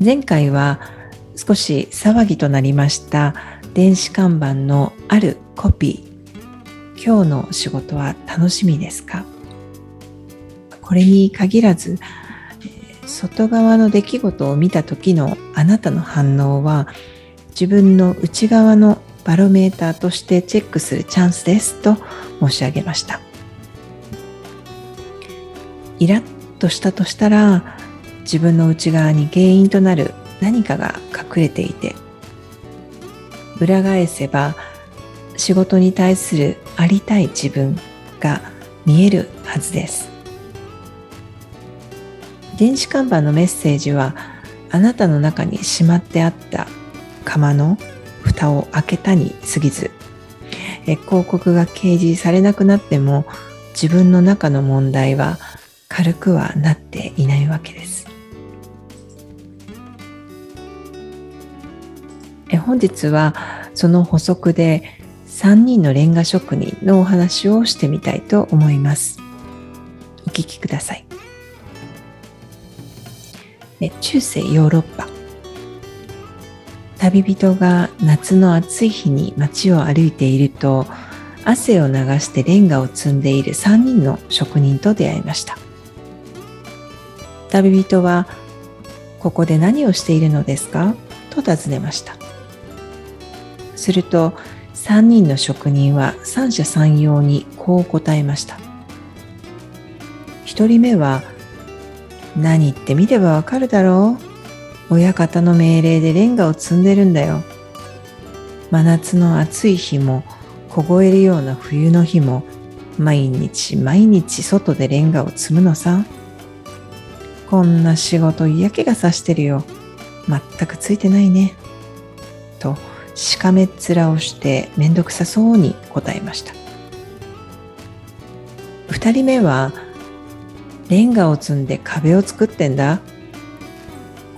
前回は少し騒ぎとなりました電子看板のあるコピー。今日の仕事は楽しみですか？これに限らず外側の出来事を見た時のあなたの反応は自分の内側のバロメーターとしてチェックするチャンスですと申し上げました。イラッとしたとしたら自分の内側に原因となる何かが隠れていて裏返せば仕事に対するありたい自分が見えるはずです。電子看板のメッセージはあなたの中にしまってあった釜の蓋を開けたに過ぎず広告が掲示されなくなっても自分の中の問題は軽くはなっていないわけです。え本日はその補足で3人のレンガ職人のお話をしてみたいと思います。お聞きください。中世ヨーロッパ。旅人が夏の暑い日に街を歩いていると汗を流してレンガを積んでいる3人の職人と出会いました。旅人は「ここで何をしているのですか?」と尋ねました。すると3人の職人は三者三様にこう答えました。1人目は何言って見ればわかるだろう。親方の命令でレンガを積んでるんだよ。真夏の暑い日も凍えるような冬の日も毎日毎日外でレンガを積むのさ。こんな仕事嫌気がさしてるよ。全くついてないね。としかめっ面をしてめんどくさそうに答えました。2人目はレンガを積んで壁を作ってんだ。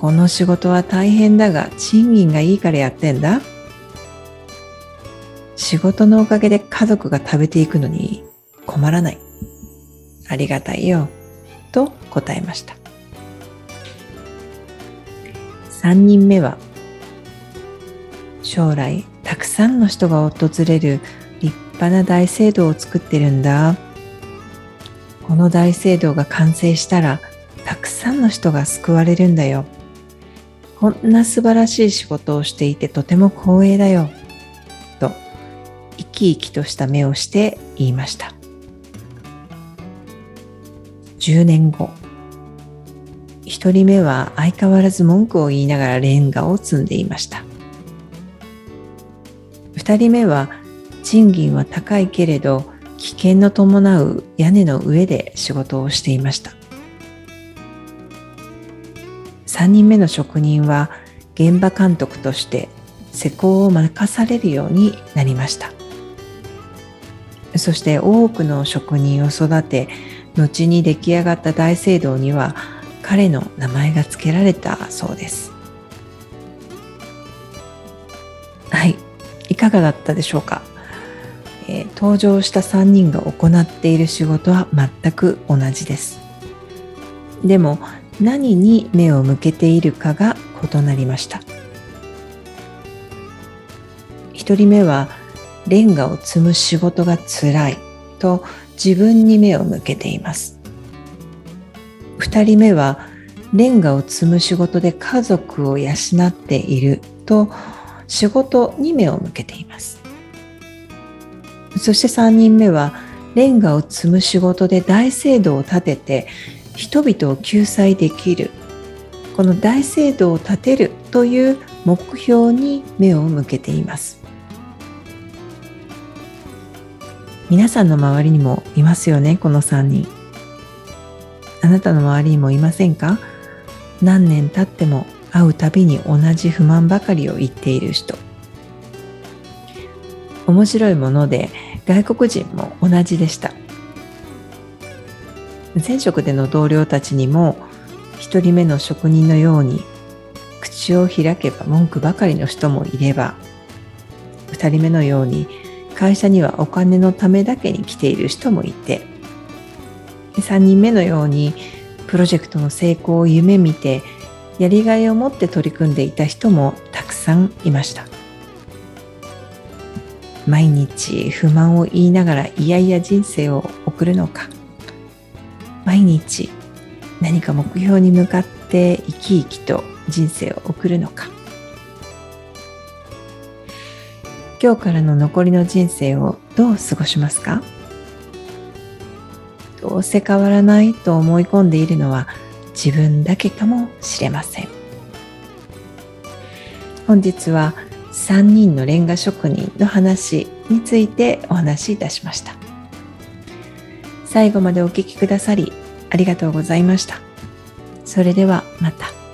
この仕事は大変だが賃金がいいからやってんだ。仕事のおかげで家族が食べていくのに困らない。ありがたいよ。と答えました。3人目は将来たくさんの人が訪れる立派な大聖堂を作ってるんだ。この大聖堂が完成したらたくさんの人が救われるんだよ。こんな素晴らしい仕事をしていてとても光栄だよ。と生き生きとした目をして言いました。10年後。1人目は相変わらず文句を言いながらレンガを積んでいました。2人目は賃金は高いけれど危険の伴う屋根の上で仕事をしていました。3人目の職人は現場監督として施工を任されるようになりました。そして多くの職人を育て後に出来上がった大聖堂には彼の名前が付けられたそうです。いかがだったでしょうか、えー、登場した3人が行っている仕事は全く同じです。でも何に目を向けているかが異なりました。1人目はレンガを積む仕事がつらいと自分に目を向けています。2人目はレンガを積む仕事で家族を養っていると仕事に目を向けています。そして3人目はレンガを積む仕事で大聖堂を建てて人々を救済できるこの大聖堂を建てるという目標に目を向けています。皆さんの周りにもいますよねこの3人。あなたの周りにもいませんか？何年経っても会うたびに同じ不満ばかりを言っている人。面白いもので外国人も同じでした。前職での同僚たちにも一人目の職人のように口を開けば文句ばかりの人もいれば二人目のように会社にはお金のためだけに来ている人もいて3人目のようにプロジェクトの成功を夢見てやりがいを持って取り組んでいた人もたくさんいました。毎日不満を言いながらいやいや人生を送るのか。毎日何か目標に向かって生き生きと人生を送るのか。今日からの残りの人生をどう過ごしますか？どうせ変わらないと思い込んでいるのは自分だけかもしれません。本日は3人のレンガ職人の話についてお話しいたしました。最後までお聴きくださりありがとうございました。それではまた。